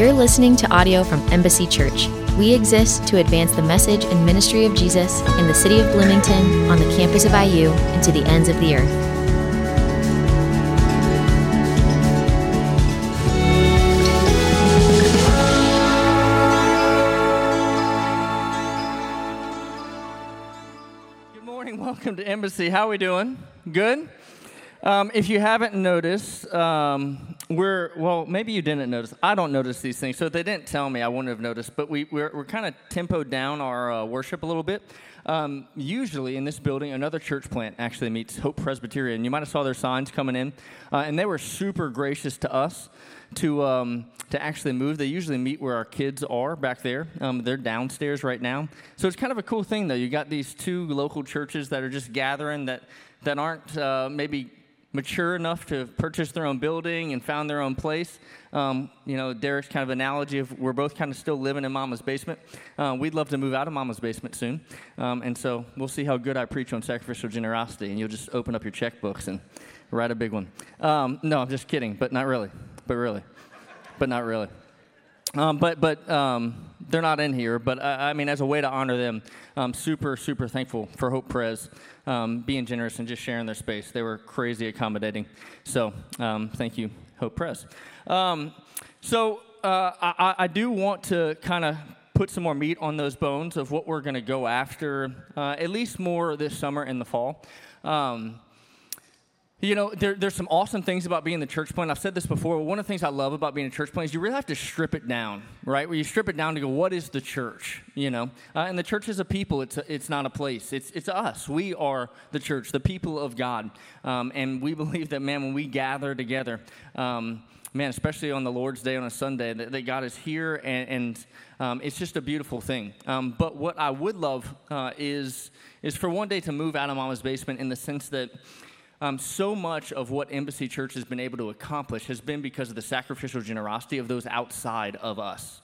You're listening to audio from Embassy Church. We exist to advance the message and ministry of Jesus in the city of Bloomington, on the campus of IU, and to the ends of the earth. Good morning. Welcome to Embassy. How are we doing? Good? Um, if you haven't noticed, um, we're, well, maybe you didn't notice. I don't notice these things. So if they didn't tell me, I wouldn't have noticed. But we, we're, we're kind of tempoed down our uh, worship a little bit. Um, usually in this building, another church plant actually meets, Hope Presbyterian. You might have saw their signs coming in. Uh, and they were super gracious to us to, um, to actually move. They usually meet where our kids are back there. Um, they're downstairs right now. So it's kind of a cool thing, though. You got these two local churches that are just gathering that, that aren't uh, maybe mature enough to purchase their own building and found their own place. Um, you know, Derek's kind of analogy of we're both kind of still living in mama's basement. Uh, we'd love to move out of mama's basement soon. Um, and so we'll see how good I preach on sacrificial generosity. And you'll just open up your checkbooks and write a big one. Um, no, I'm just kidding, but not really. But really. But not really. Um, but but um, they're not in here. But I, I, mean, as a way to honor them, I'm super super thankful for Hope Pres um, being generous and just sharing their space. They were crazy accommodating. So um, thank you, Hope Pres. Um, so uh, I, I, do want to kind of put some more meat on those bones of what we're going to go after, uh, at least more this summer and the fall. Um, you know, there, there's some awesome things about being the church plant. I've said this before. One of the things I love about being a church plant is you really have to strip it down, right? Where you strip it down to go, what is the church? You know, uh, and the church is a people. It's a, it's not a place. It's it's us. We are the church, the people of God, um, and we believe that man, when we gather together. Um, man, especially on the Lord's Day on a Sunday, that, that God is here, and, and um, it's just a beautiful thing. Um, but what I would love uh, is is for one day to move out of Mama's basement in the sense that um, so much of what Embassy Church has been able to accomplish has been because of the sacrificial generosity of those outside of us.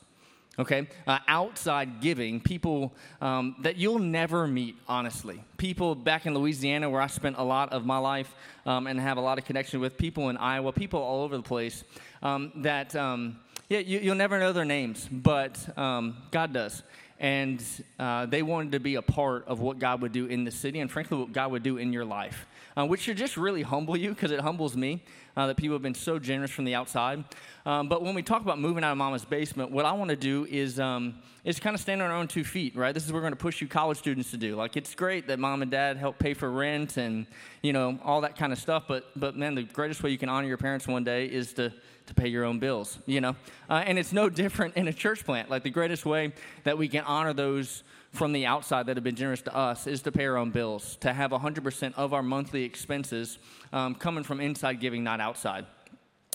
Okay? Uh, outside giving, people um, that you'll never meet, honestly. People back in Louisiana, where I spent a lot of my life um, and have a lot of connection with, people in Iowa, people all over the place um, that, um, yeah, you, will never know their names, but um, God does and uh, they wanted to be a part of what God would do in the city and, frankly, what God would do in your life, uh, which should just really humble you because it humbles me uh, that people have been so generous from the outside. Um, but when we talk about moving out of mama's basement, what I want to do is, um, is kind of stand on our own two feet, right? This is what we're going to push you college students to do. Like, it's great that mom and dad help pay for rent and, you know, all that kind of stuff, but, but man, the greatest way you can honor your parents one day is to to pay your own bills, you know? Uh, and it's no different in a church plant. Like the greatest way that we can honor those from the outside that have been generous to us is to pay our own bills, to have 100% of our monthly expenses um, coming from inside giving, not outside.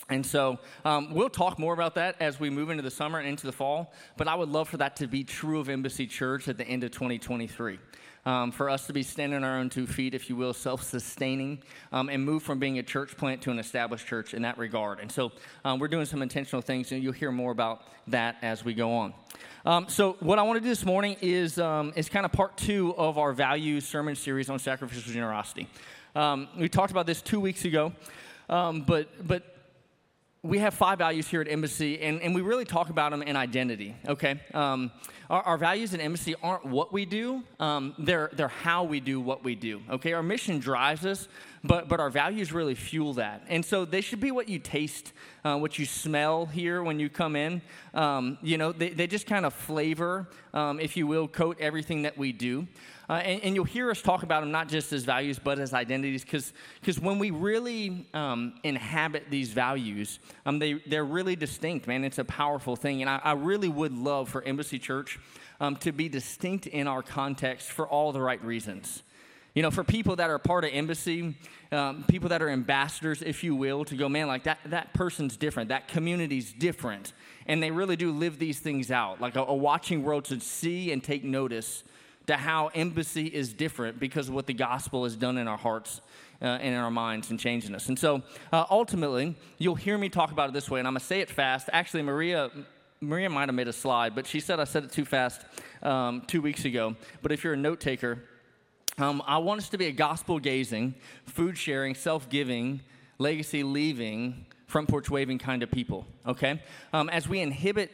And so um, we'll talk more about that as we move into the summer and into the fall, but I would love for that to be true of Embassy Church at the end of 2023 um, for us to be standing on our own two feet, if you will, self sustaining, um, and move from being a church plant to an established church in that regard. And so um, we're doing some intentional things, and you'll hear more about that as we go on. Um, so, what I want to do this morning is, um, is kind of part two of our values sermon series on sacrificial generosity. Um, we talked about this two weeks ago, but, but we have five values here at Embassy, and, and we really talk about them in identity, okay? Um, our, our, values at Embassy aren't what we do, um, they're, they're how we do what we do, okay? Our mission drives us, but, but our values really fuel that. And so they should be what you taste, uh, what you smell here when you come in. Um, you know, they, they just kind of flavor, um, if you will, coat everything that we do. Uh, and, and, you'll hear us talk about them not just as values, but as identities, because when we really um, inhabit these values, um, they, they're really distinct, man. It's a powerful thing. And I, I really would love for Embassy Church um, to be distinct in our context for all the right reasons. You know, for people that are part of embassy, um, people that are ambassadors, if you will, to go, man, like that, that person's different, that community's different. And they really do live these things out. Like a, a watching world should see and take notice to how embassy is different because of what the gospel has done in our hearts uh, and in our minds and changing us. And so uh, ultimately, you'll hear me talk about it this way, and I'm going to say it fast. Actually, Maria. Maria might have made a slide, but she said I said it too fast um, two weeks ago. But if you're a note taker, um, I want us to be a gospel gazing, food sharing, self giving, legacy leaving, front porch waving kind of people, okay? Um, as we inhibit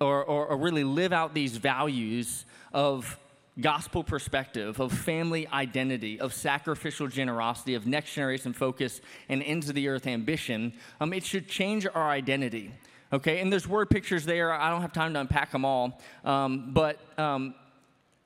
or, or, or really live out these values of gospel perspective, of family identity, of sacrificial generosity, of next generation focus, and ends of the earth ambition, um, it should change our identity. Okay, and there's word pictures there. I don't have time to unpack them all, um, but um,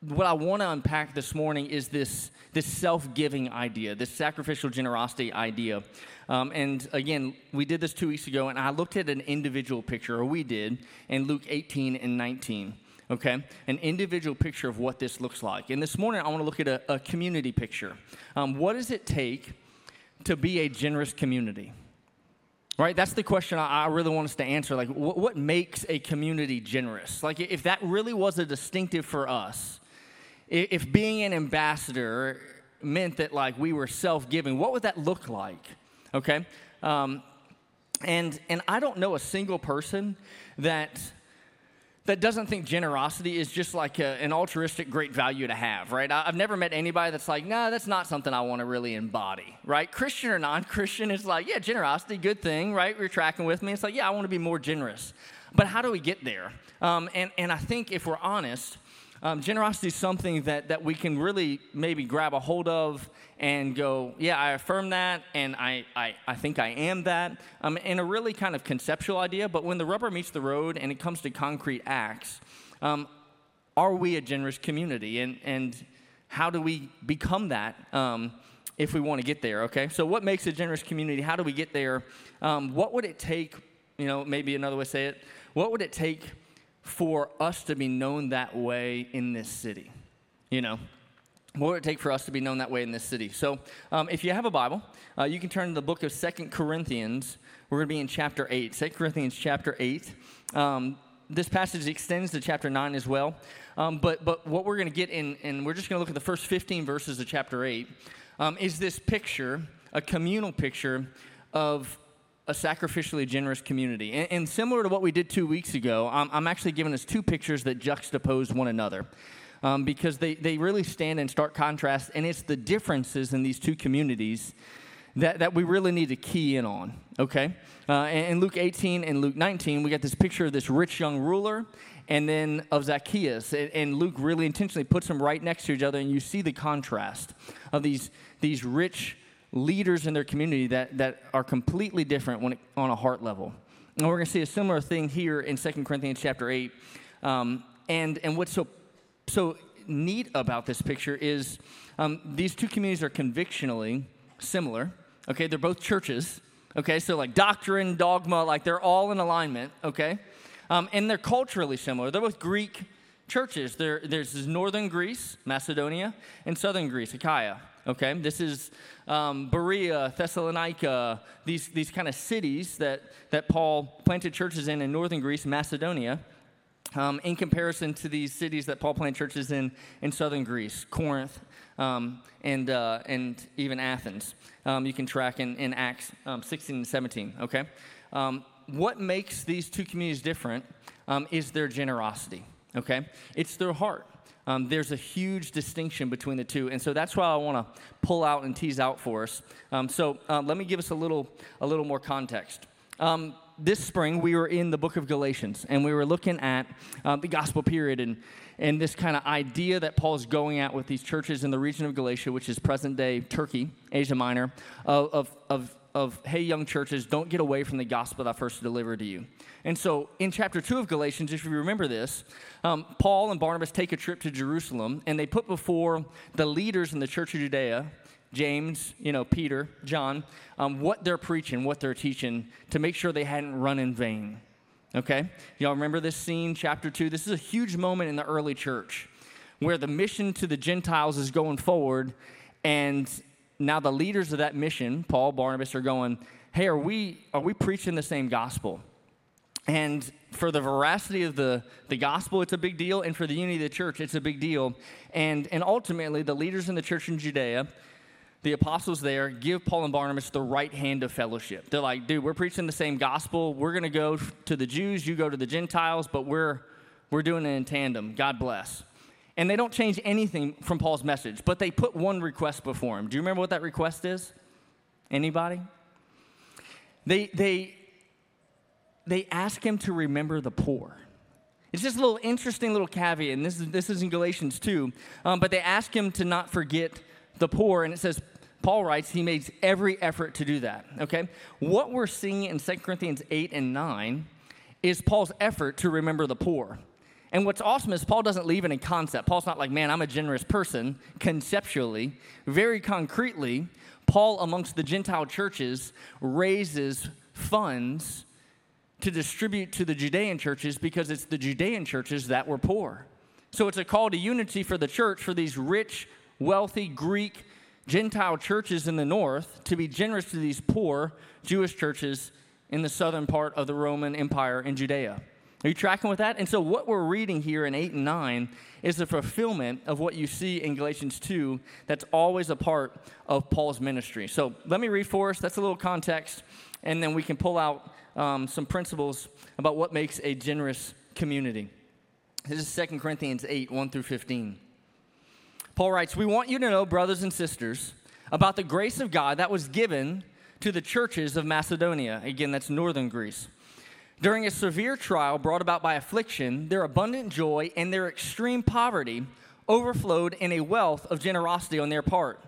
what I want to unpack this morning is this, this self giving idea, this sacrificial generosity idea. Um, and again, we did this two weeks ago, and I looked at an individual picture, or we did, in Luke 18 and 19. Okay? An individual picture of what this looks like. And this morning, I want to look at a, a community picture. Um, what does it take to be a generous community? Right? That's the question I, really want us to answer. Like, what makes a community generous? Like, if that really was a distinctive for us, if being an ambassador meant that like we were self-giving what would that look like okay um, and and i don't know a single person that that doesn't think generosity is just like a, an altruistic great value to have, right? I, have never met anybody that's like, no, nah, that's not something I want to really embody, right? Christian or non Christian, is like, yeah, generosity, good thing, right? You're tracking with me. It's like, yeah, I want to be more generous. But how do we get there? Um, and, and I think if we're honest, um, generosity is something that, that we can really maybe grab a hold of and go, yeah, I affirm that, and I, I, I think I am that, um, in a really kind of conceptual idea. But when the rubber meets the road and it comes to concrete acts, um, are we a generous community? And, and how do we become that um, if we want to get there, okay? So, what makes a generous community? How do we get there? Um, what would it take, you know, maybe another way to say it, what would it take? For us to be known that way in this city? You know, what would it take for us to be known that way in this city? So, um, if you have a Bible, uh, you can turn to the book of Second Corinthians. We're going to be in chapter 8. 2 Corinthians chapter 8. Um, this passage extends to chapter 9 as well. Um, but, but what we're going to get in, and we're just going to look at the first 15 verses of chapter 8, um, is this picture, a communal picture of a sacrificially generous community. And, and, similar to what we did two weeks ago, I'm, I'm, actually giving us two pictures that juxtapose one another. Um, because they, they really stand in stark contrast, and it's the differences in these two communities that, that we really need to key in on, okay? Uh, in Luke 18 and Luke 19, we got this picture of this rich young ruler and then of Zacchaeus. And, and Luke really intentionally puts them right next to each other, and you see the contrast of these, these rich leaders in their community that, that are completely different when it, on a heart level. And we're going to see a similar thing here in 2 Corinthians chapter 8. Um, and, and what's so, so neat about this picture is um, these two communities are convictionally similar. Okay, they're both churches. Okay, so like doctrine, dogma, like they're all in alignment. Okay, um, and they're culturally similar. They're both Greek churches. There, there's northern Greece, Macedonia, and southern Greece, Achaia. Okay, this is um, Berea, Thessalonica, these, these kind of cities that, that Paul planted churches in in northern Greece, Macedonia, um, in comparison to these cities that Paul planted churches in in southern Greece, Corinth, um, and, uh, and even Athens. Um, you can track in, in Acts um, 16 and 17, okay? Um, what makes these two communities different is their generosity, okay? It's their heart. Um, there's a huge distinction between the two. And so that's why I want to pull out and tease out for us. Um, so um, let me give us a little, a little more context. Um, this spring, we were in the book of Galatians, and we were looking at uh, the gospel period and, and this kind of idea that Paul is going at with these churches in the region of Galatia, which is present day Turkey, Asia Minor, of, of, of of, hey, young churches, don't get away from the gospel that I first delivered to you. And so in chapter 2 of Galatians, if you remember this, um, Paul and Barnabas take a trip to Jerusalem and they put before the leaders in the church of Judea, James, you know, Peter, John, um, what they're preaching, what they're teaching to make sure they hadn't run in vain. Okay? Y'all remember this scene, chapter 2? This is a huge moment in the early church where the mission to the Gentiles is going forward and now the leaders of that mission, Paul, Barnabas, are going, hey, are we, are we preaching the same gospel? And for the veracity of the, the gospel, it's a big deal. And for the unity of the church, it's a big deal. And, and ultimately, the leaders in the church in Judea, the apostles there, give Paul and Barnabas the right hand of fellowship. They're like, dude, we're preaching the same gospel. We're going to go to the Jews, you go to the Gentiles, but we're, we're doing it in tandem. God bless and they don't change anything from Paul's message, but they put one request before him. Do you remember what that request is? Anybody? They, they, they ask him to remember the poor. It's just a little interesting little caveat, and this is, this is in Galatians 2. Um, but they ask him to not forget the poor, and it says, Paul writes, he makes every effort to do that. Okay? What we're seeing in 2 Corinthians 8 and 9 is Paul's effort to remember the poor. And what's awesome is Paul doesn't leave it in concept. Paul's not like, man, I'm a generous person conceptually. Very concretely, Paul, amongst the Gentile churches, raises funds to distribute to the Judean churches because it's the Judean churches that were poor. So it's a call to unity for the church, for these rich, wealthy Greek Gentile churches in the north to be generous to these poor Jewish churches in the southern part of the Roman Empire in Judea. Are you tracking with that? And so, what we're reading here in 8 and 9 is the fulfillment of what you see in Galatians 2 that's always a part of Paul's ministry. So, let me read for us. That's a little context, and then we can pull out um, some principles about what makes a generous community. This is 2 Corinthians 8 1 through 15. Paul writes, We want you to know, brothers and sisters, about the grace of God that was given to the churches of Macedonia. Again, that's northern Greece. During a severe trial brought about by affliction, their abundant joy and their extreme poverty overflowed in a wealth of generosity on their part.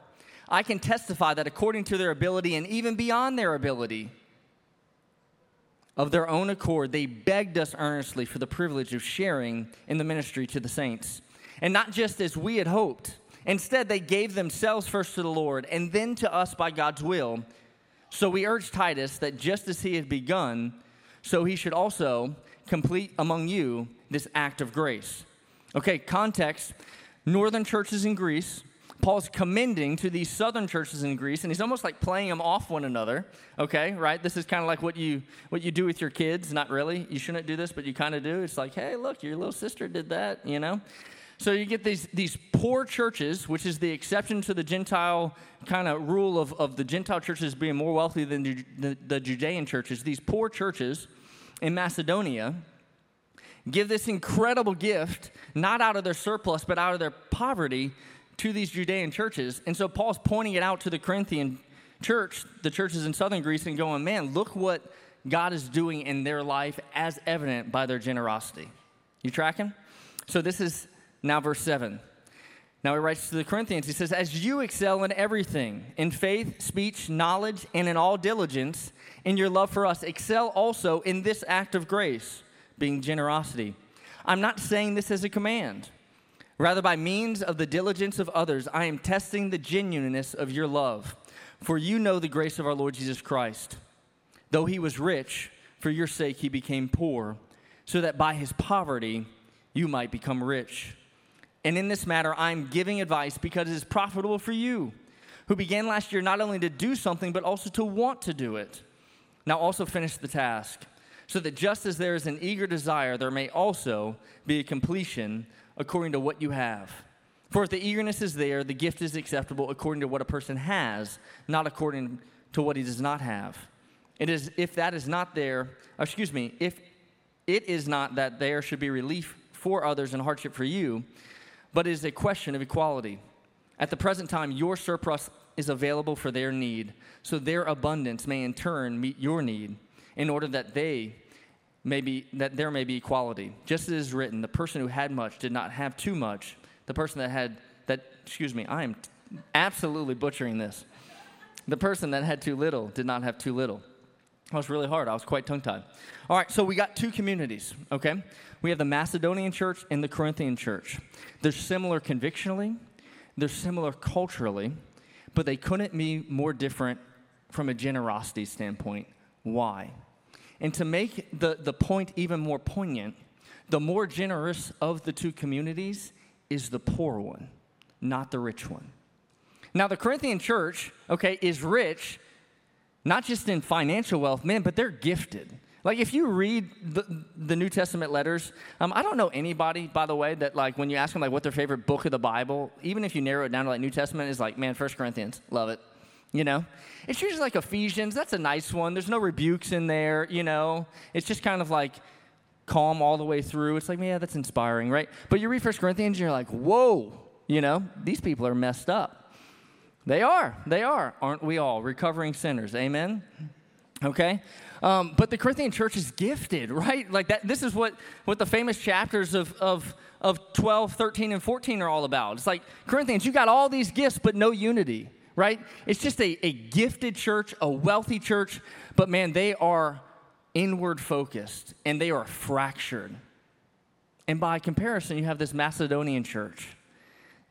I can testify that according to their ability and even beyond their ability, of their own accord, they begged us earnestly for the privilege of sharing in the ministry to the saints. And not just as we had hoped. Instead, they gave themselves first to the Lord and then to us by God's will. So we urge Titus that just as he had begun, so he should also complete among you this act of grace. Okay, context northern churches in Greece. Paul's commending to these southern churches in Greece, and he's almost like playing them off one another. Okay, right? This is kind of like what you what you do with your kids. Not really. You shouldn't do this, but you kind of do. It's like, hey, look, your little sister did that. You know. So you get these, these poor churches, which is the exception to the Gentile kind of rule of, of the Gentile churches being more wealthy than the, the, the Judean churches. These poor churches in Macedonia give this incredible gift, not out of their surplus, but out of their poverty to these Judean churches. And so Paul's pointing it out to the Corinthian church, the churches in southern Greece, and going, man, look what God is doing in their life as evident by their generosity. You tracking? So this is now, verse 7. Now he writes to the Corinthians, he says, As you excel in everything, in faith, speech, knowledge, and in all diligence, in your love for us, excel also in this act of grace, being generosity. I'm not saying this as a command. Rather, by means of the diligence of others, I am testing the genuineness of your love. For you know the grace of our Lord Jesus Christ. Though he was rich, for your sake he became poor, so that by his poverty you might become rich. And in this matter, I'm giving advice because it is profitable for you, who began last year not only to do something, but also to want to do it. Now also finish the task, so that just as there is an eager desire, there may also be a completion according to what you have. For if the eagerness is there, the gift is acceptable according to what a person has, not according to what he does not have. It is if that is not there, excuse me, if it is not that there should be relief for others and hardship for you, but it is a question of equality. At the present time, your surplus is available for their need, so their abundance may in turn meet your need, in order that they may be that there may be equality. Just as it is written, the person who had much did not have too much. The person that had that excuse me, I am absolutely butchering this. The person that had too little did not have too little. That was really hard. I was quite tongue tied. All right, so we got two communities, okay? We have the Macedonian church and the Corinthian church. They're similar convictionally, they're similar culturally, but they couldn't be more different from a generosity standpoint. Why? And to make the, the point even more poignant, the more generous of the two communities is the poor one, not the rich one. Now, the Corinthian church, okay, is rich not just in financial wealth, man, but they're gifted. Like if you read the, the New Testament letters, um, I don't know anybody, by the way, that like when you ask them like what their favorite book of the Bible, even if you narrow it down to like New Testament, is like, man, First Corinthians, love it. You know, it's usually like Ephesians. That's a nice one. There's no rebukes in there. You know, it's just kind of like calm all the way through. It's like, yeah, that's inspiring, right? But you read First Corinthians, and you're like, whoa. You know, these people are messed up. They are. They are. Aren't we all recovering sinners? Amen? Okay? Um, but the Corinthian church is gifted, right? Like that, this is what, what the famous chapters of, of, of 12, 13, and 14 are all about. It's like, Corinthians, you got all these gifts, but no unity, right? It's just a, a gifted church, a wealthy church, but man, they are inward focused and they are fractured. And by comparison, you have this Macedonian church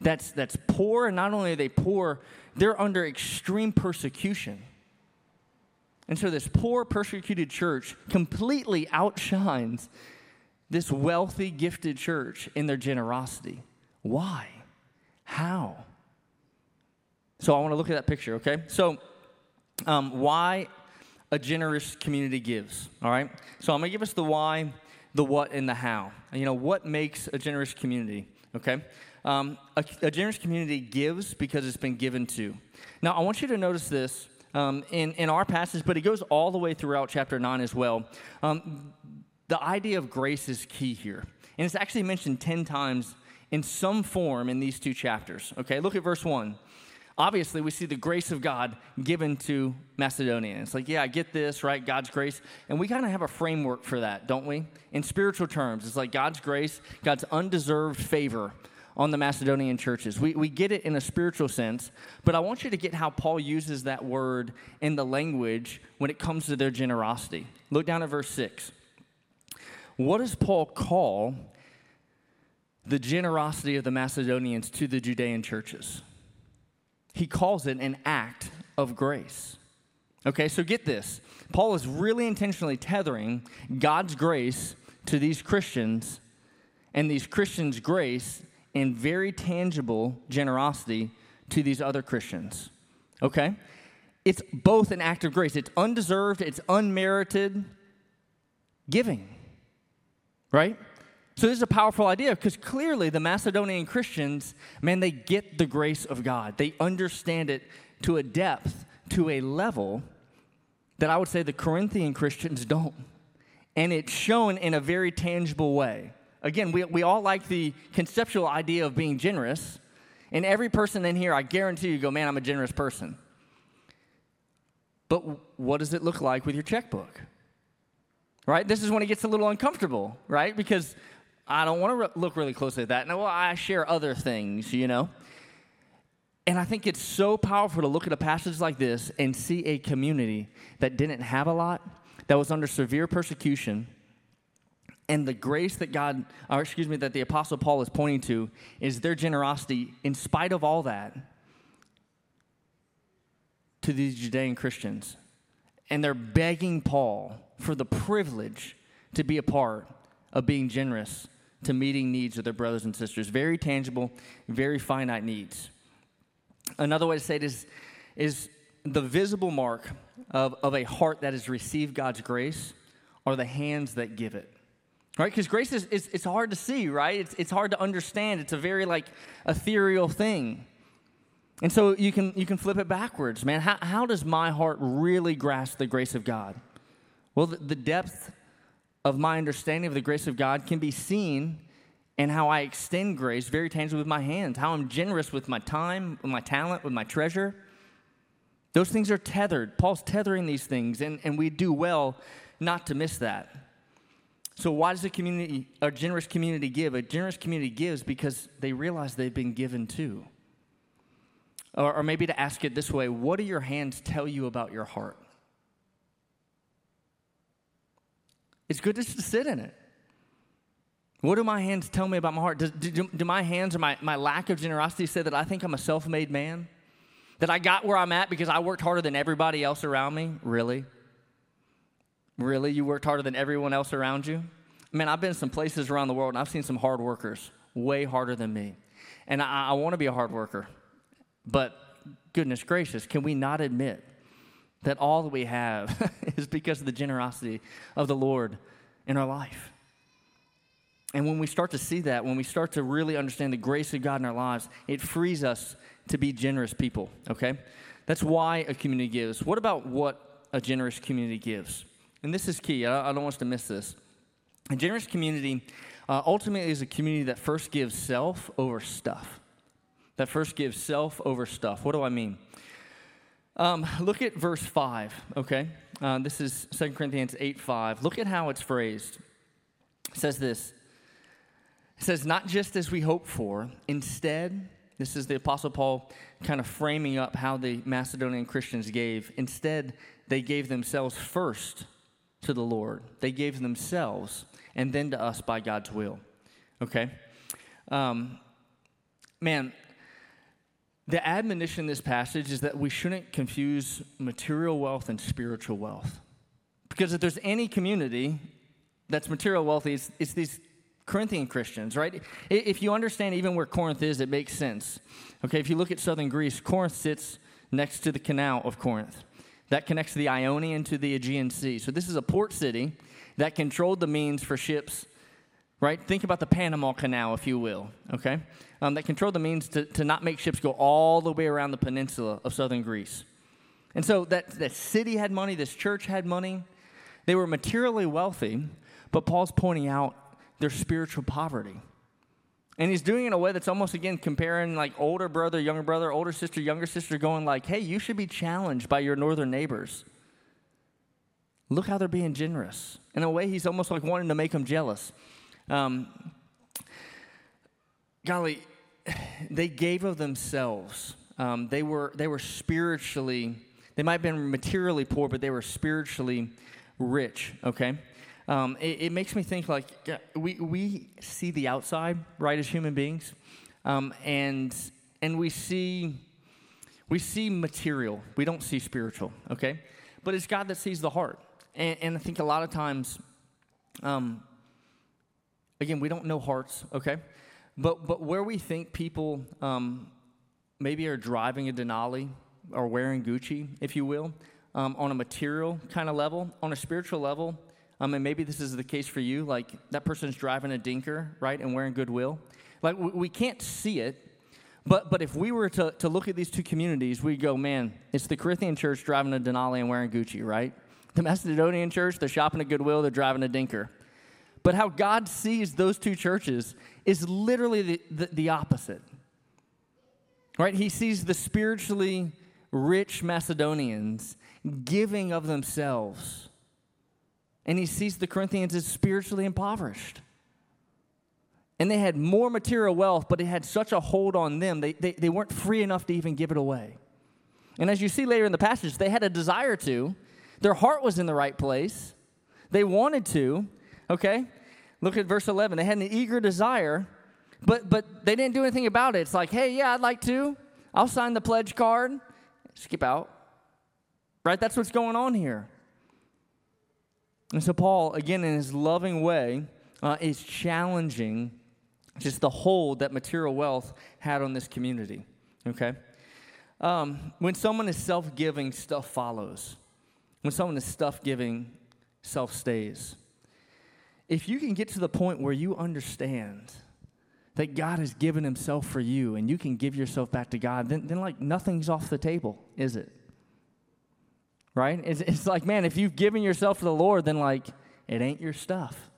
that's, that's poor, and not only are they poor, they're under extreme persecution. And so, this poor, persecuted church completely outshines this wealthy, gifted church in their generosity. Why? How? So, I want to look at that picture, okay? So, um, why a generous community gives, all right? So, I'm going to give us the why, the what, and the how. You know, what makes a generous community, okay? Um, a, a generous community gives because it's been given to. Now, I want you to notice this um, in, in our passage, but it goes all the way throughout chapter 9 as well. Um, the idea of grace is key here. And it's actually mentioned 10 times in some form in these two chapters. Okay, look at verse 1. Obviously, we see the grace of God given to Macedonia. It's like, yeah, I get this, right? God's grace. And we kind of have a framework for that, don't we? In spiritual terms, it's like God's grace, God's undeserved favor on the Macedonian churches. We, we get it in a spiritual sense, but I want you to get how Paul uses that word in the language when it comes to their generosity. Look down at verse 6. What does Paul call the generosity of the Macedonians to the Judean churches? He calls it an act of grace. Okay, so get this. Paul is really intentionally tethering God's grace to these Christians and these Christians' grace and very tangible generosity to these other Christians. Okay? It's both an act of grace, it's undeserved, it's unmerited giving. Right? So this is a powerful idea because clearly the Macedonian Christians, man, they get the grace of God. They understand it to a depth, to a level that I would say the Corinthian Christians don't. And it's shown in a very tangible way. Again, we, we all like the conceptual idea of being generous. And every person in here, I guarantee you, go, man, I'm a generous person. But what does it look like with your checkbook? Right? This is when it gets a little uncomfortable, right? Because I don't want to re- look really closely at that. Now, well, I share other things, you know? And I think it's so powerful to look at a passage like this and see a community that didn't have a lot, that was under severe persecution and the grace that God, or excuse me, that the Apostle Paul is pointing to is their generosity in spite of all that to these Judean Christians. And they're begging Paul for the privilege to be a part of being generous to meeting needs of their brothers and sisters. Very tangible, very finite needs. Another way to say it is, is the visible mark of, of a heart that has received God's grace are the hands that give it right? Because grace is, is, it's hard to see right? It's, it's hard to understand. It's a very like ethereal thing. And so you can you can flip it backwards man. How, how does my heart really grasp the grace of god? Well the, the depth of my understanding of the grace of god can be seen in how i extend grace very tangibly with my hands how i'm generous with my time with my talent with my treasure. Those things are tethered. Paul's tethering these things and, and we do well not to miss that so, why does a community, a generous community give? A generous community gives because they realize they've been given too. Or, or maybe to ask it this way what do your hands tell you about your heart? It's good just to sit in it. What do my hands tell me about my heart? Do, do, my hands or my, my lack of generosity say that I think I'm a self made man? That I got where I'm at because I worked harder than everybody else around me? Really? Really? You worked harder than everyone else around you? Man, I've been some places around the world and I've seen some hard workers way harder than me. And I, I want to be a hard worker. But goodness gracious, can we not admit that all that we have is because of the generosity of the Lord in our life? And when we start to see that, when we start to really understand the grace of God in our lives, it frees us to be generous people, okay? That's why a community gives. What about what a generous community gives? And this is key, I, I don't want us to miss this. A generous community uh, ultimately is a community that first gives self over stuff. That first gives self over stuff. What do I mean? Um, look at verse 5, okay? Uh, this is 2 Corinthians 8 5. Look at how it's phrased. It says this It says, Not just as we hope for, instead, this is the Apostle Paul kind of framing up how the Macedonian Christians gave. Instead, they gave themselves first to the Lord, they gave themselves and then to us by God's will, okay? Um, man, the admonition in this passage is that we shouldn't confuse material wealth and spiritual wealth. Because if there's any community that's material wealthy, it's, it's these Corinthian Christians, right? If you understand even where Corinth is, it makes sense. Okay, if you look at southern Greece, Corinth sits next to the canal of Corinth. That connects the Ionian to the Aegean Sea. So this is a port city that controlled the means for ships right? Think about the Panama Canal, if you will, okay? Um, that controlled the means to, to not make ships go all the way around the peninsula of southern Greece. And so that, that city had money, this church had money. They were materially wealthy, but Paul's pointing out their spiritual poverty. And he's doing it in a way that's almost again comparing like older brother, younger brother, older sister, younger sister, going like, hey, you should be challenged by your northern neighbors. Look how they're being generous. In a way, he's almost like wanting to make them jealous. Um, golly, they gave of themselves. Um, they, were, they were spiritually, they might have been materially poor, but they were spiritually rich, okay? Um, it, it, makes me think like we, we see the outside, right, as human beings, um, and, and we see, we see material. We don't see spiritual, okay? But it's God that sees the heart. And, and I think a lot of times, um, Again, we don't know hearts, okay? But, but where we think people um, maybe are driving a Denali or wearing Gucci, if you will, um, on a material kind of level, on a spiritual level, um, and maybe this is the case for you, like that person's driving a dinker, right, and wearing goodwill. Like we, we can't see it, but, but if we were to, to look at these two communities, we go, man, it's the Corinthian church driving a Denali and wearing Gucci, right? The Macedonian church, they're shopping at Goodwill, they're driving a dinker. But how God sees those two churches is literally the, the, the opposite. Right? He sees the spiritually rich Macedonians giving of themselves. And he sees the Corinthians as spiritually impoverished. And they had more material wealth, but it had such a hold on them, they, they, they weren't free enough to even give it away. And as you see later in the passage, they had a desire to. Their heart was in the right place. They wanted to, Okay? Look at verse 11. They had an eager desire, but, but they didn't do anything about it. It's like, hey, yeah, I'd like to. I'll sign the pledge card. Skip out. Right? That's what's going on here. And so, Paul, again, in his loving way, uh, is challenging just the hold that material wealth had on this community. Okay? Um, when someone is self giving, stuff follows. When someone is stuff giving, self stays if you can get to the point where you understand that God has given himself for you and you can give yourself back to God, then, then like nothing's off the table, is it? Right? It's, it's like, man, if you've given yourself to the Lord, then like it ain't your stuff.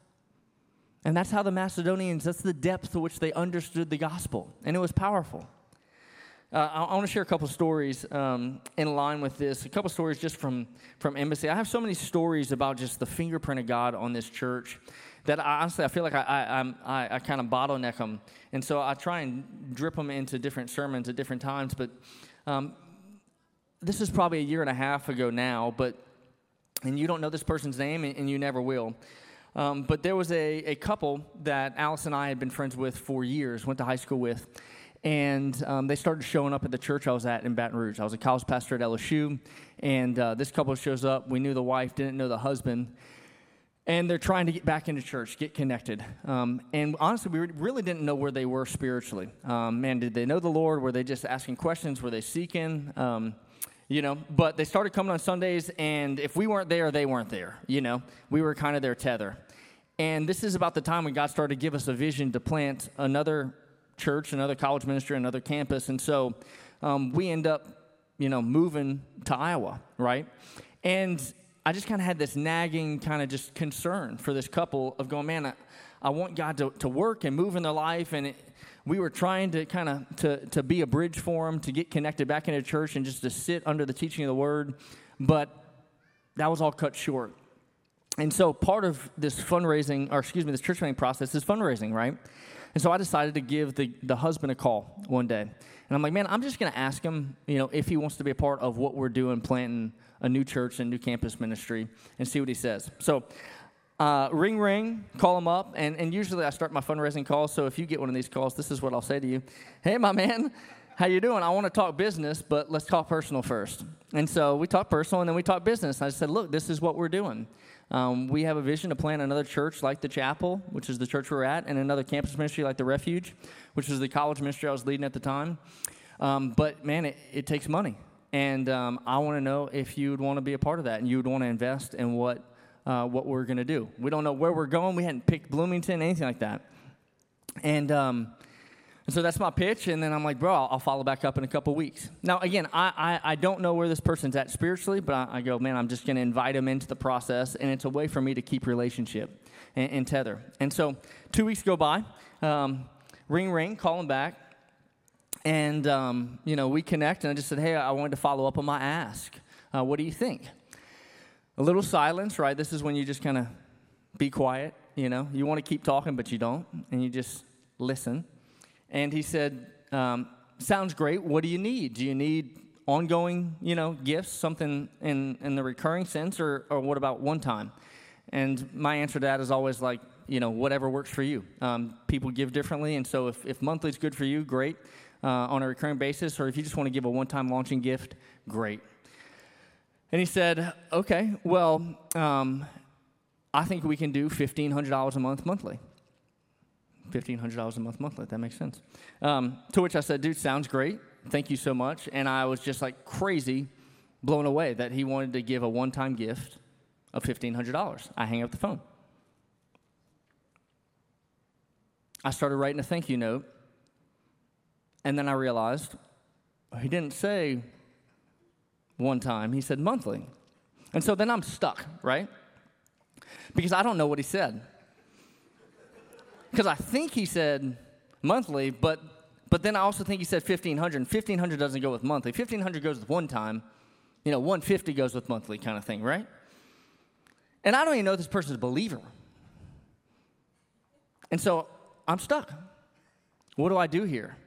And that's how the Macedonians, that's the depth to which they understood the gospel. And it was powerful. Uh, I, I want to share a couple stories um, in line with this. A couple stories just from, from Embassy. I have so many stories about just the fingerprint of God on this church that I, honestly I feel like I, I, I, I kind of bottleneck them. And so I try and drip them into different sermons at different times. But um, this is probably a year and a half ago now, but and you don't know this person's name and, you never will. Um, but there was a, a couple that Alice and I had been friends with for years, went to high school with. And um, they started showing up at the church I was at in Baton Rouge. I was a college pastor at LSU, and uh, this couple shows up. We knew the wife, didn't know the husband and they're trying to get back into church, get connected. Um, and honestly, we really didn't know where they were spiritually. Um, man, did they know the Lord? Were they just asking questions? Were they seeking? You know, but they started coming on Sundays, and if we weren't there, they weren't there. You know, we were kind of their tether. And this is about the time when God started to give us a vision to plant another church, another college ministry, another campus. And so um, we end up, you know, moving to Iowa, right? And I just kind of had this nagging kind of just concern for this couple of going, man, I, I want God to, to work and move in their life. And it, we were trying to kind of to, to be a bridge for them to get connected back into church and just to sit under the teaching of the word but that was all cut short. And so part of this fundraising or excuse me this church planting process is fundraising right? And so i decided to give the, the husband a call one day. And i'm like man i'm just going to ask him you know if he wants to be a part of what we're doing planting a new church and new campus ministry and see what he says. So uh, ring, ring, call them up. And, and usually I start my fundraising calls. So if you get one of these calls, this is what I'll say to you. Hey, my man, how you doing? I want to talk business, but let's talk personal first. And so we talk personal and then we talk business. I said, look, this is what we're doing. Um, we have a vision to plant another church like the chapel, which is the church we're at, and another campus ministry like the refuge, which was the college ministry I was leading at the time. Um, but man, it, it, takes money. And um, I want to know if you would want to be a part of that and you would want to invest in what uh, what we're going to do. We don't know where we're going. We hadn't picked Bloomington, anything like that. And, um, and so that's my pitch. And then I'm like, bro, I'll, I'll follow back up in a couple weeks. Now, again, I, I, I, don't know where this person's at spiritually, but I, I go, man, I'm just going to invite him into the process. And it's a way for me to keep relationship and, and tether. And so two weeks go by. Um, ring, ring, call him back. And, um, you know, we connect. And I just said, hey, I wanted to follow up on my ask. Uh, what do you think? A little silence, right? This is when you just kind of be quiet, you know. You want to keep talking, but you don't, and you just listen. And he said, um, Sounds great. What do you need? Do you need ongoing, you know, gifts, something in, in the recurring sense, or, or what about one time? And my answer to that is always like, you know, whatever works for you. Um, people give differently, and so if, if monthly is good for you, great, uh, on a recurring basis, or if you just want to give a one time launching gift, great. And he said, Okay, well, um, I think we can do $1,500 a month monthly. $1,500 a month monthly. That makes sense. Um, to which I said, Dude, sounds great. Thank you so much. And I was just like crazy, blown away that he wanted to give a one time gift of $1,500. I hang up the phone. I started writing a thank you note. And then I realized he didn't say one time. He said monthly. And so then I'm stuck, right? Because I don't know what he said. Because I think he said monthly, but but then I also think he said 1500 and 1500 doesn't go with monthly. 1500 goes with one time. You know, 150 goes with monthly kind of thing, right? And I don't even know if this person's a believer. And so I'm stuck. What do I do here?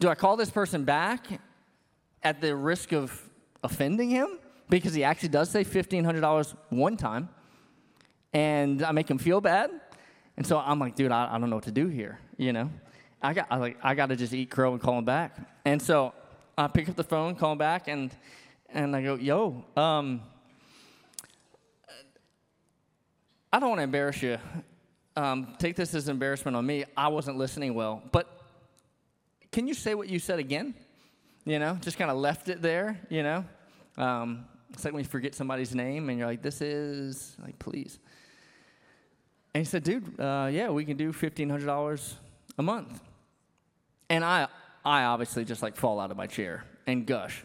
Do I call this person back at the risk of offending him because he actually does say $1,500 one time. And I make him feel bad. And so I'm like, dude, I, I don't know what to do here, you know? I got, I like, I got to just eat crow and call him back. And so I pick up the phone, call him back, and, and I go, yo, um, I don't want to embarrass you. Um, take this as embarrassment on me. I wasn't listening well. But can you say what you said again? You know, just kind of left it there, you know. Um, it's like when you forget somebody's name and you're like, this is, like, please. And he said, dude, uh, yeah, we can do $1,500 a month. And I, I obviously just like fall out of my chair and gush.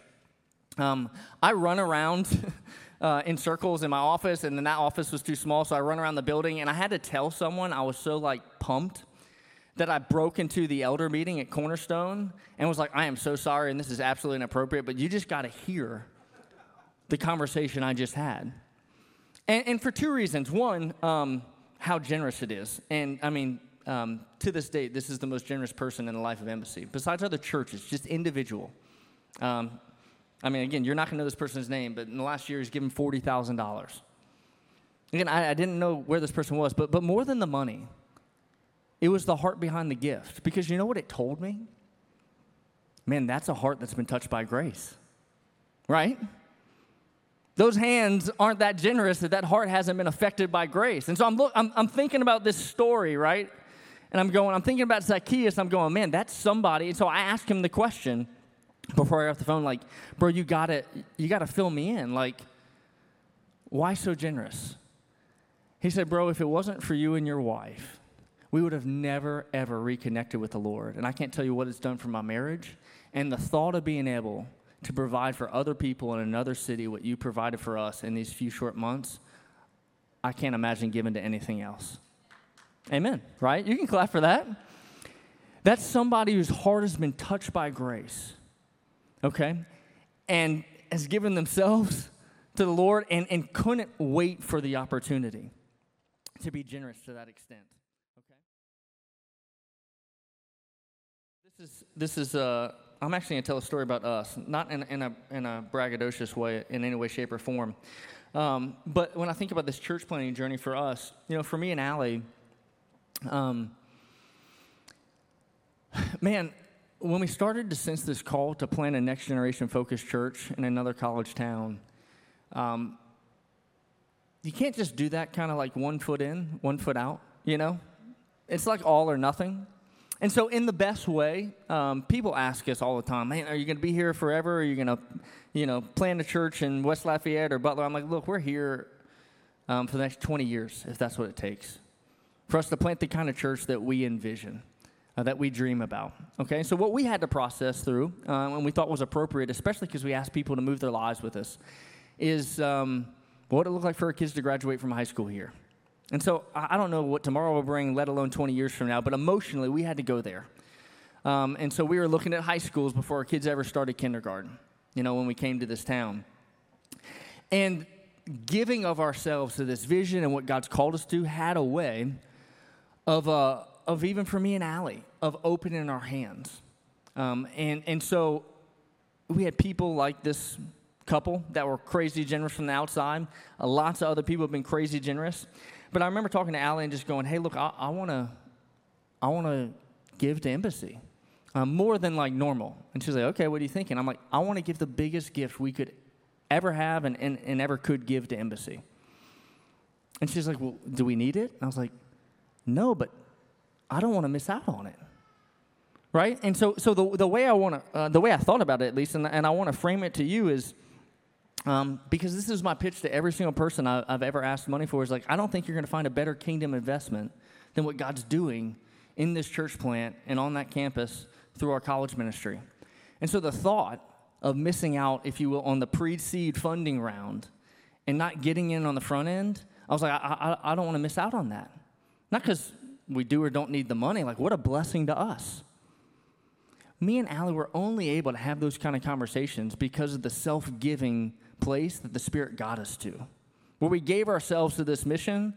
Um, I run around uh, in circles in my office, and then that office was too small, so I run around the building, and I had to tell someone I was so like pumped that I broke into the elder meeting at Cornerstone and was like, I am so sorry, and this is absolutely inappropriate, but you just got to hear the conversation I just had. And, and for two reasons. One, um, how generous it is. And I mean, um, to this date, this is the most generous person in the life of Embassy, besides other churches, just individual. Um, I mean, again, you're not going to know this person's name, but in the last year, he's given $40,000. Again, I, I didn't know where this person was, but, but more than the money, it was the heart behind the gift. Because you know what it told me? Man, that's a heart that's been touched by grace, right? Those hands aren't that generous that that heart hasn't been affected by grace. And so I'm, look, I'm, I'm thinking about this story, right? And I'm going, I'm thinking about Zacchaeus. I'm going, man, that's somebody. And so I asked him the question before I got off the phone, like, bro, you gotta, you gotta fill me in. Like, why so generous? He said, bro, if it wasn't for you and your wife, we would have never, ever reconnected with the Lord. And I can't tell you what it's done for my marriage. And the thought of being able to provide for other people in another city what you provided for us in these few short months, I can't imagine giving to anything else. Amen, right? You can clap for that. That's somebody whose heart has been touched by grace, okay? And has given themselves to the Lord and, and couldn't wait for the opportunity to be generous to that extent. Is, this is uh, I'm actually going to tell a story about us, not in, in, a, in a braggadocious way, in any way, shape, or form. Um, but when I think about this church planting journey for us, you know, for me and Allie, um, man, when we started to sense this call to plant a next generation focused church in another college town, um, you can't just do that kind of like one foot in, one foot out, you know? It's like all or nothing. And so, in the best way, um, people ask us all the time, "Man, are you going to be here forever? Are you going to, you know, plant a church in West Lafayette or Butler?" I'm like, "Look, we're here um, for the next 20 years, if that's what it takes, for us to plant the kind of church that we envision." uh, that we dream about. Okay, so what we had to process through, um, and we thought was appropriate, especially because we asked people to move their lives with us, is um, what it looked like for our kids to graduate from high school here. And so I don't know what tomorrow will bring, let alone 20 years from now, but emotionally we had to go there. Um, and so we were looking at high schools before our kids ever started kindergarten, you know, when we came to this town. And giving of ourselves to this vision and what God's called us to had a way of, uh, of even for me and Allie, of opening our hands. Um, and, and so we had people like this couple that were crazy generous from the outside. Uh, lots of other people have been crazy generous. But I remember talking to Allie and just going, hey, look, I want to I want to give to Embassy. Um, more than like normal. And she's like, okay, what are you thinking? I'm like, I want to give the biggest gift we could ever have and, and, and ever could give to Embassy. And she's like, well, do we need it? And I was like, no, but I don't want to miss out on it. Right? And so, so the, the way I want to, uh, the way I thought about it at least, and, and I want to frame it to you is, um, because this is my pitch to every single person I, have ever asked money for is like, I don't think you're going to find a better kingdom investment than what God's doing in this church plant and on that campus through our college ministry. And so the thought of missing out, if you will, on the pre seed funding round and not getting in on the front end, I was like, I, I, I don't want to miss out on that. Not because we do or don't need the money. Like, what a blessing to us. Me and Allie were only able to have those kind of conversations because of the self giving place that the Spirit got us to, where we gave ourselves to this mission,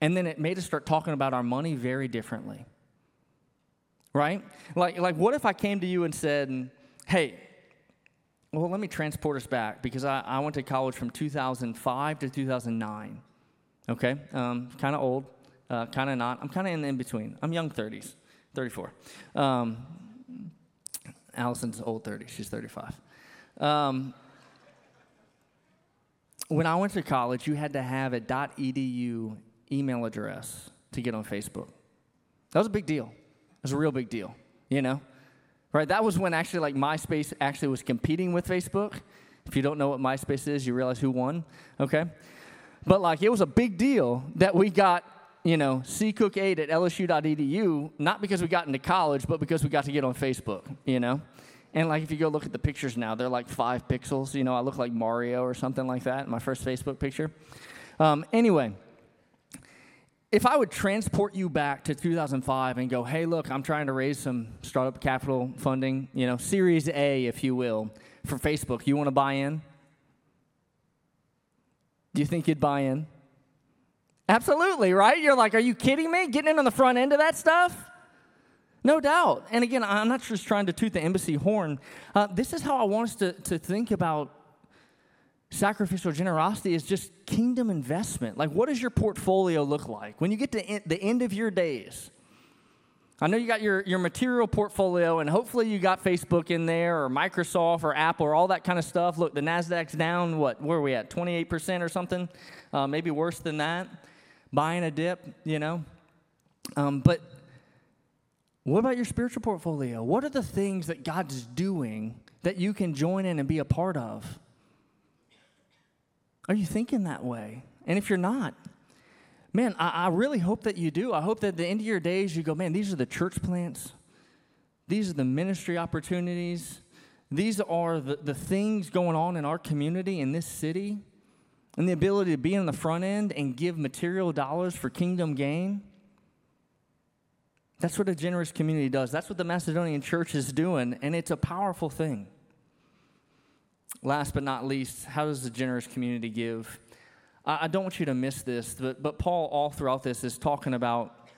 and then it made us start talking about our money very differently. Right? Like, like what if I came to you and said, hey, well, let me transport us back because I, I went to college from 2005 to 2009. Okay? Um, kind of old uh, kind of not. I'm kind of in, the in between. I'm young 30s, 34. Um, Allison's old 30, She's 35. Um, when I went to college, you had to have a .edu email address to get on Facebook. That was a big deal. It was a real big deal, you know? Right? That was when actually like MySpace actually was competing with Facebook. If you don't know what MySpace is, you realize who won, okay? But like it was a big deal that we got you know, ccook8 at lsu.edu, not because we got into college, but because we got to get on Facebook, you know? And like if you go look at the pictures now, they're like five pixels. You know, I look like Mario or something like that in my first Facebook picture. Um, anyway, if I would transport you back to 2005 and go, hey, look, I'm trying to raise some startup capital funding, you know, Series A, if you will, for Facebook, you want to buy in? Do you think you'd buy in? Absolutely, right? You're like, are you kidding me? Getting in on the front end of that stuff? No doubt. And again, I'm not just trying to toot the embassy horn. Uh, this is how I want us to, to think about sacrificial generosity is just kingdom investment. Like, what does your portfolio look like? When you get to in, the end of your days, I know you got your, your material portfolio, and hopefully you got Facebook in there, or Microsoft, or Apple, or all that kind of stuff. Look, the NASDAQ's down, what, where are we at? 28% or something? Uh, maybe worse than that buying a dip, you know. Um, but what about your spiritual portfolio? What are the things that God's doing that you can join in and be a part of? Are you thinking that way? And if you're not, man, I, I really hope that you do. I hope that at the end of your days you go, man, these are the church plants, these are the ministry opportunities, these are the, the things going on in our community, in this city and the ability to be on the front end and give material dollars for kingdom gain, That's what a generous community does. That's what the Macedonian church is doing, and it's a powerful thing. Last but not least, how does the generous community give? I, I don't want you to miss this, but, but Paul, all throughout this, is talking about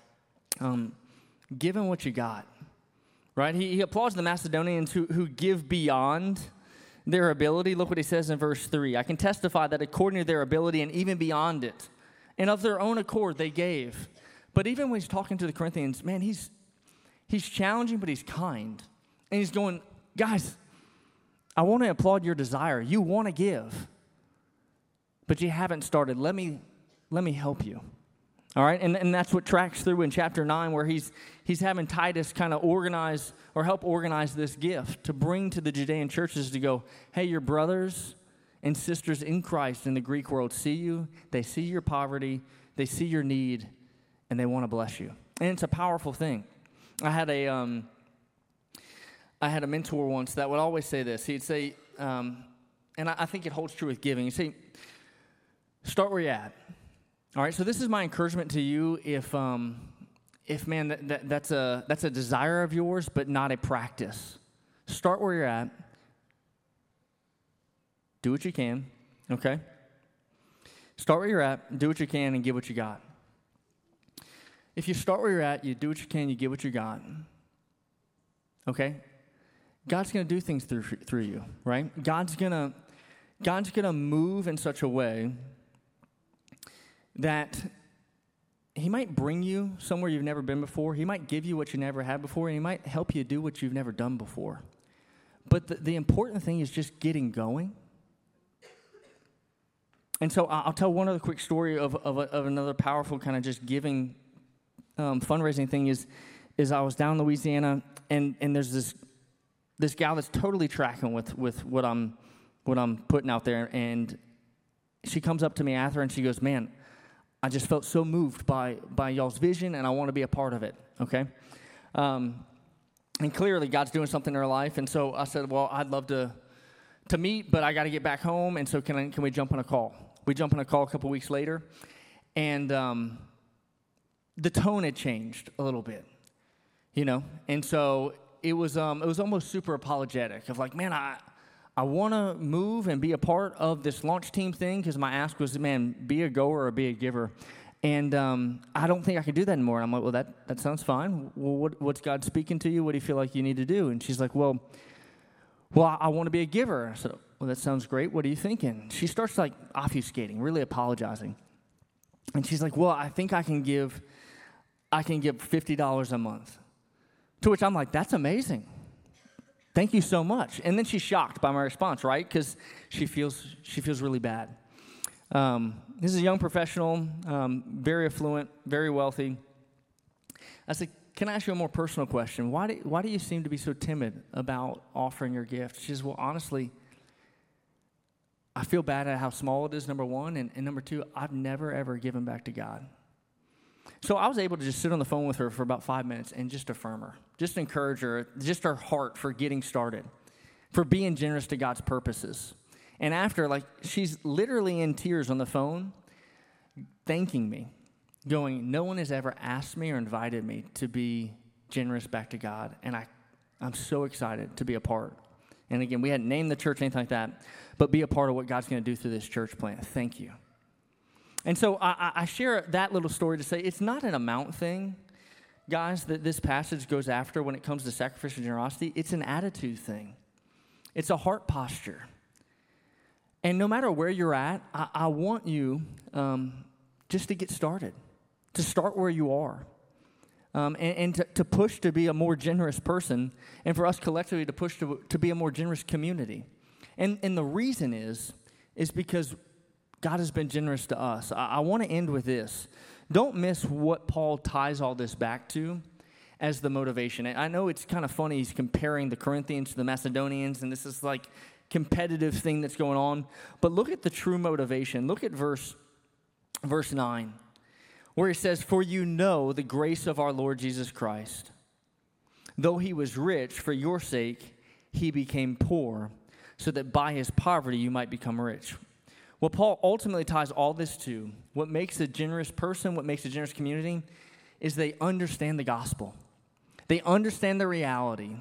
um, giving what you got, right? He, he applauds the Macedonians who, who give beyond their ability. Look what he says in verse 3 I can testify that according to their ability and even beyond it, and of their own accord, they gave. But even when he's talking to the Corinthians, man, he's, he's challenging, but he's kind. And he's going, guys, I want to applaud your desire. You want to give, but you haven't started. Let me, let me help you. All right, and, and that's what tracks through in chapter 9, where he's, he's having Titus kind of organize or help organize this gift to bring to the Judean churches to go, hey, your brothers and sisters in Christ in the Greek world see you, they see your poverty, they see your need, and they want to bless you. And it's a powerful thing. I had a, um, I had a mentor once that would always say this. He'd say, um, and I, I think it holds true with giving. He'd say, start where you're at. All right, so this is my encouragement to you if, um, if man, that, that, that's, a, that's a desire of yours, but not a practice. Start where you're at. Do what you can, okay? Start where you're at, do what you can, and give what you got. If you start where you're at, you do what you can, you get what you got. Okay? God's going to do things through, through you, right? God's going to God's going to move in such a way that he might bring you somewhere you've never been before. He might give you what you never had before, and he might help you do what you've never done before. But the, the important thing is just getting going. And so I'll tell one other quick story of, of, of another powerful kind of just giving um, fundraising thing is, is I was down in Louisiana, and, and there's this, this gal that's totally tracking with, with what, I'm, what I'm putting out there. And she comes up to me after and she goes, Man, I just felt so moved by, by y'all's vision, and I want to be a part of it, okay? Um, and clearly, God's doing something in her life. And so I said, Well, I'd love to, to meet, but I got to get back home. And so, can, I, can we jump on a call? We jump on a call a couple weeks later. And um, the tone had changed a little bit, you know? And so it was, um, it was almost super apologetic of like, man, I, I want to move and be a part of this launch team thing because my ask was, man, be a goer or be a giver. And um, I don't think I could do that anymore. And I'm like, well, that, that sounds fine. Well, what, what's God speaking to you? What do you feel like you need to do? And she's like, well, well, I, I want to be a giver. I said, well, that sounds great. What are you thinking? She starts like obfuscating, really apologizing. And she's like, well, I think I can give I can give $50 a month. To which I'm like, that's amazing. Thank you so much. And then she's shocked by my response, right? Because she feels, she feels really bad. Um, this is a young professional, um, very affluent, very wealthy. I said, Can I ask you a more personal question? Why do, why do you seem to be so timid about offering your gift? She says, Well, honestly, I feel bad at how small it is, number one. And, and number two, I've never, ever given back to God. So I was able to just sit on the phone with her for about five minutes and just affirm her, just encourage her, just her heart for getting started, for being generous to God's purposes. And after, like, she's literally in tears on the phone, thanking me, going, No one has ever asked me or invited me to be generous back to God. And I, I'm so excited to be a part. And again, we hadn't named the church, anything like that, but be a part of what God's going to do through this church plant. Thank you. And so I, I, share that little story to say it's not an amount thing, guys, that this passage goes after when it comes to sacrificial generosity. It's an attitude thing, it's a heart posture. And no matter where you're at, I, I want you um, just to get started, to start where you are. Um, and, and to, to, push to be a more generous person, and for us collectively to push to, to be a more generous community. And, and the reason is, is because God has been generous to us. I, I want to end with this. Don't miss what Paul ties all this back to as the motivation. I know it's kind of funny he's comparing the Corinthians to the Macedonians, and this is like competitive thing that's going on. But look at the true motivation. Look at verse verse 9, where he says, For you know the grace of our Lord Jesus Christ. Though he was rich, for your sake he became poor, so that by his poverty you might become rich. What Paul ultimately ties all this to, what makes a generous person, what makes a generous community, is they understand the gospel. They understand the reality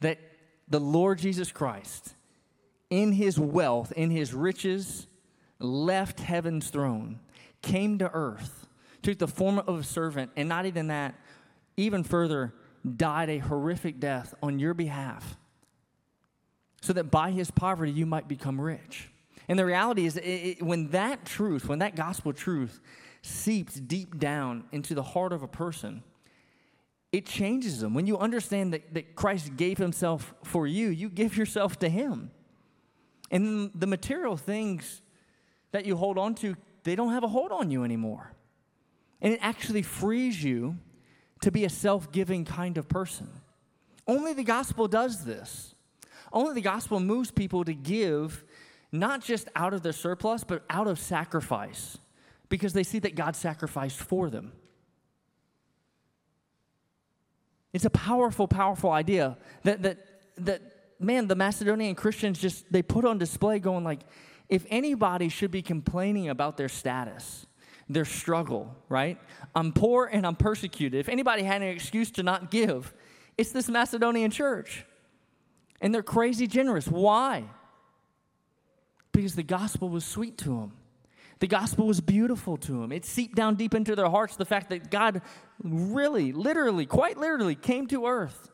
that the Lord Jesus Christ, in his wealth, in his riches, left heaven's throne, came to earth, took the form of a servant, and not even that, even further, died a horrific death on your behalf, so that by his poverty you might become rich. And the reality is, it, it, when that truth, when that gospel truth seeps deep down into the heart of a person, it changes them. When you understand that, that Christ gave himself for you, you give yourself to him. And the material things that you hold on to, they don't have a hold on you anymore. And it actually frees you to be a self giving kind of person. Only the gospel does this. Only the gospel moves people to give not just out of their surplus, but out of sacrifice because they see that God sacrificed for them. It's a powerful, powerful idea that, that, that man, the Macedonian Christians just, they put on display going like, if anybody should be complaining about their status, their struggle, right? I'm poor and I'm persecuted. If anybody had an excuse to not give, it's this Macedonian church. And they're crazy generous. Why? Because the gospel was sweet to them. The gospel was beautiful to them. It seeped down deep into their hearts the fact that God really, literally, quite literally came to earth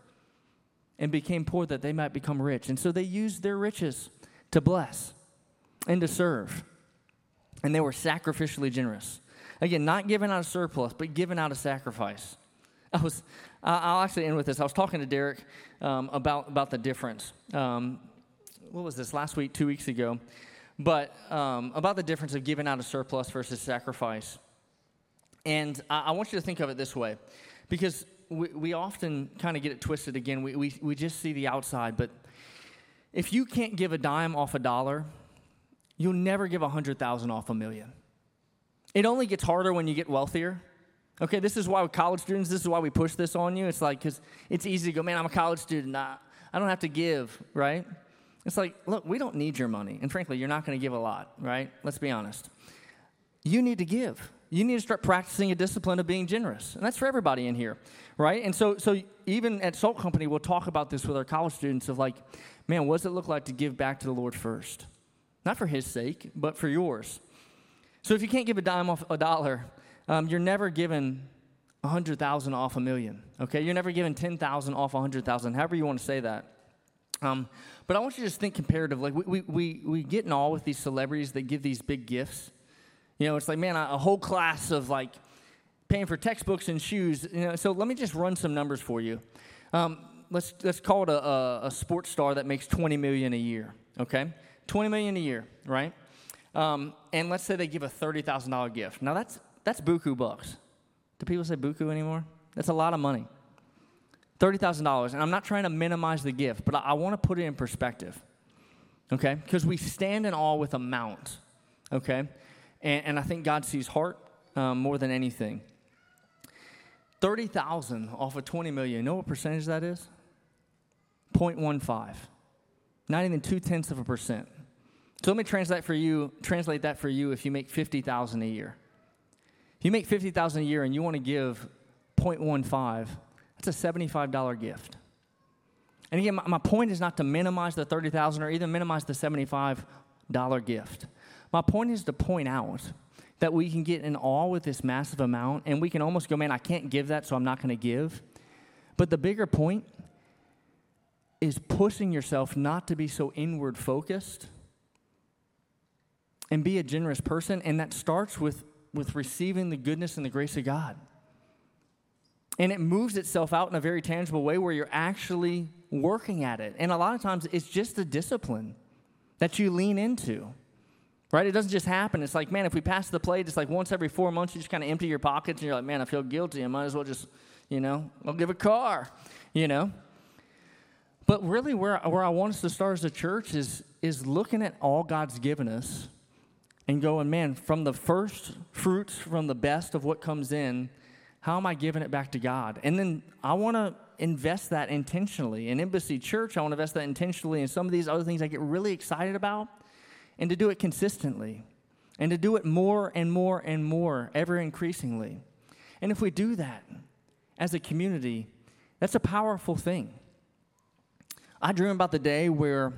and became poor that they might become rich. And so they used their riches to bless and to serve. And they were sacrificially generous. Again, not giving out a surplus, but giving out a sacrifice. I was, I'll actually end with this. I was talking to Derek um, about, about the difference. Um, what was this, last week, two weeks ago? But um, about the difference of giving out a surplus versus sacrifice. And I, I want you to think of it this way because we, we often kind of get it twisted again. We, we, we just see the outside. But if you can't give a dime off a dollar, you'll never give a hundred thousand off a million. It only gets harder when you get wealthier. Okay, this is why with college students, this is why we push this on you. It's like, because it's easy to go, man, I'm a college student. I, I don't have to give, right? It's like, look, we don't need your money. And frankly, you're not going to give a lot, right? Let's be honest. You need to give. You need to start practicing a discipline of being generous. And that's for everybody in here, right? And so, so even at Salt Company, we'll talk about this with our college students of like, man, what does it look like to give back to the Lord first? Not for his sake, but for yours. So if you can't give a dime off a dollar, um, you're never given a 100,000 off a million, okay? You're never given 10,000 off a 100,000, however you want to say that. Um, but I want you to just think comparative. Like, we, we, we get in awe with these celebrities that give these big gifts. You know, it's like, man, a whole class of like paying for textbooks and shoes. You know, so let me just run some numbers for you. Um, let's, let's call it a, a, a, sports star that makes 20 million a year, okay? 20 million a year, right? Um, and let's say they give a $30,000 gift. Now, that's, that's buku bucks. Do people say buku anymore? That's a lot of money. $30,000. And I'm not trying to minimize the gift, but I, want to put it in perspective. Okay? Because we stand in awe with amount. Okay? And, and I think God sees heart um, more than anything. 30,000 off of 20 million. You know what percentage that is? 0.15. Not even two tenths of a percent. So let me translate for you, translate that for you if you make 50,000 a year. If you make 50,000 a year and you want to give 0.15, that's a $75 gift. And again, my, my point is not to minimize the 30,000 or even minimize the $75 gift. My point is to point out that we can get in awe with this massive amount and we can almost go, man, I can't give that, so I'm not going to give. But the bigger point is pushing yourself not to be so inward focused and be a generous person. And that starts with, with receiving the goodness and the grace of God. And it moves itself out in a very tangible way where you're actually working at it. And a lot of times it's just a discipline that you lean into. Right? It doesn't just happen. It's like, man, if we pass the plate, it's like once every four months, you just kind of empty your pockets and you're like, man, I feel guilty. I might as well just, you know, I'll give a car, you know? But really, where, where I want us to start as a church is, is looking at all God's given us and going, man, from the first fruits, from the best of what comes in, how am I giving it back to God? And then I want to invest that intentionally. In Embassy Church, I want to invest that intentionally in some of these other things I get really excited about, and to do it consistently, and to do it more and more and more, ever increasingly. And if we do that as a community, That's a powerful thing. I dream about the day where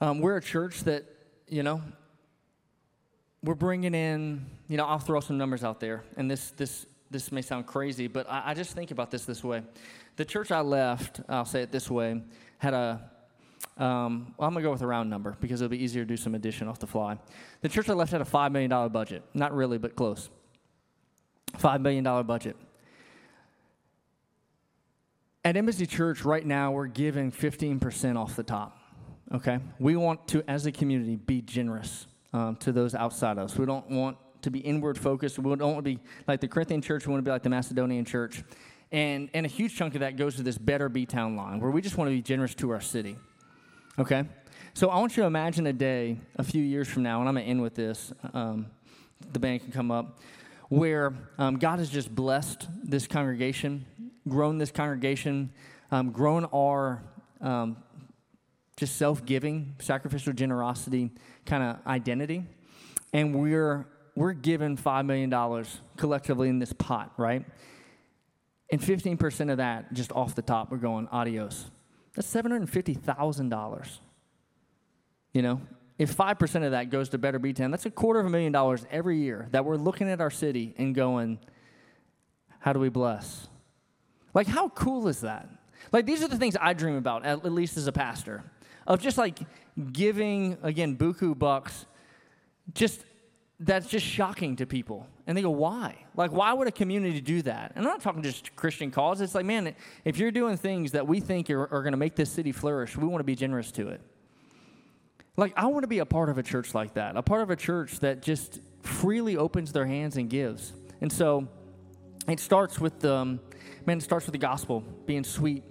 um, we're a church that, you know, we're bringing in, you know, I'll throw some numbers out there, and this, this, this may sound crazy, but I, I just think about this this way. The church I left, I'll say it this way, had a, um, well, I'm going to go with a round number because it'll be easier to do some addition off the fly. The church I left had a $5 million budget. Not really, but close. $5 million budget. At Embassy Church right now, we're giving 15% off the top. Okay? We want to, as a community, be generous um, to those outside us. We don't want to be inward focused. We don't want to be like the Corinthian church. We want to be like the Macedonian church. And, and a huge chunk of that goes to this better B town line where we just want to be generous to our city. Okay? So I want you to imagine a day a few years from now, and I'm going to end with this. Um, the band can come up, where um, God has just blessed this congregation grown this congregation, um, grown our um, just self giving, sacrificial generosity kind of identity. And we're, we're given $5 million collectively in this pot, right? And 15% of that, just off the top, we're going adios. That's $750,000. You know, if 5% of that goes to Better B Town, that's a quarter of a million dollars every year that we're looking at our city and going, how do we bless? Like, how cool is that? Like, these are the things I dream about, at least as a pastor, of just like giving, again, buku bucks, just that's just shocking to people. And they go, why? Like, why would a community do that? And I'm not talking just Christian cause. It's like, man, if you're doing things that we think are, are going to make this city flourish, we want to be generous to it. Like, I want to be a part of a church like that, a part of a church that just freely opens their hands and gives. And so it starts with, um, man, it starts with the gospel being sweet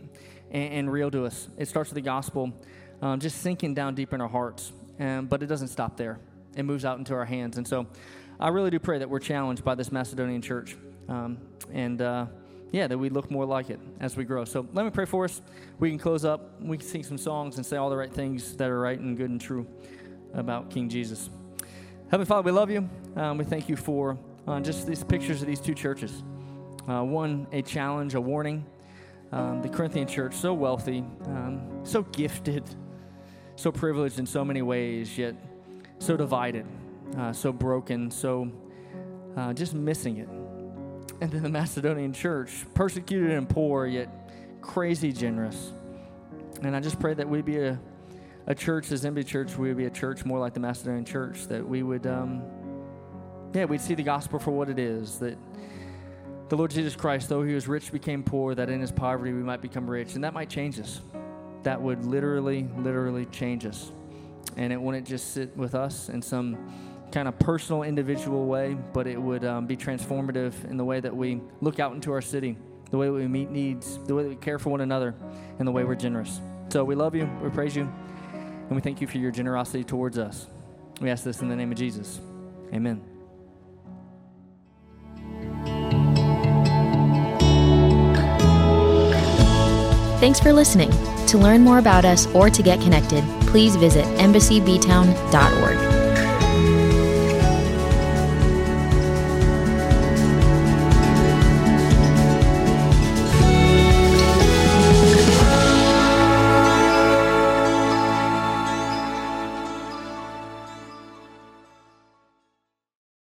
and, and real to us. It starts with the gospel um, just sinking down deep in our hearts. Um, but it doesn't stop there, it moves out into our hands. And so I really do pray that we're challenged by this Macedonian church. Um, and uh, yeah, that we look more like it as we grow. So let me pray for us. We can close up, we can sing some songs and say all the right things that are right and good and true about King Jesus. Heavenly Father, we love you. Um, we thank you for uh, just these pictures of these two churches. Uh, one, a challenge, a warning. Um, the Corinthian church, so wealthy, um, so gifted, so privileged in so many ways, yet so divided, uh, so broken, so uh, just missing it. And then the Macedonian church, persecuted and poor, yet crazy generous. And I just pray that we be a, a church, as Embassy Church, we would be a church more like the Macedonian church, that we would, um, yeah, we'd see the gospel for what it is, that the Lord Jesus Christ, though he was rich, became poor, that in his poverty we might become rich. And that might change us. That would literally, literally change us. And it wouldn't just sit with us in some kind of personal, individual way, but it would um, be transformative in the way that we look out into our city, the way we meet needs, the way that we care for one another, and the way we're generous. So we love you, we praise you, and we thank you for your generosity towards us. We ask this in the name of Jesus. Amen. Thanks for listening. To learn more about us or to get connected, please visit embassybtown.org.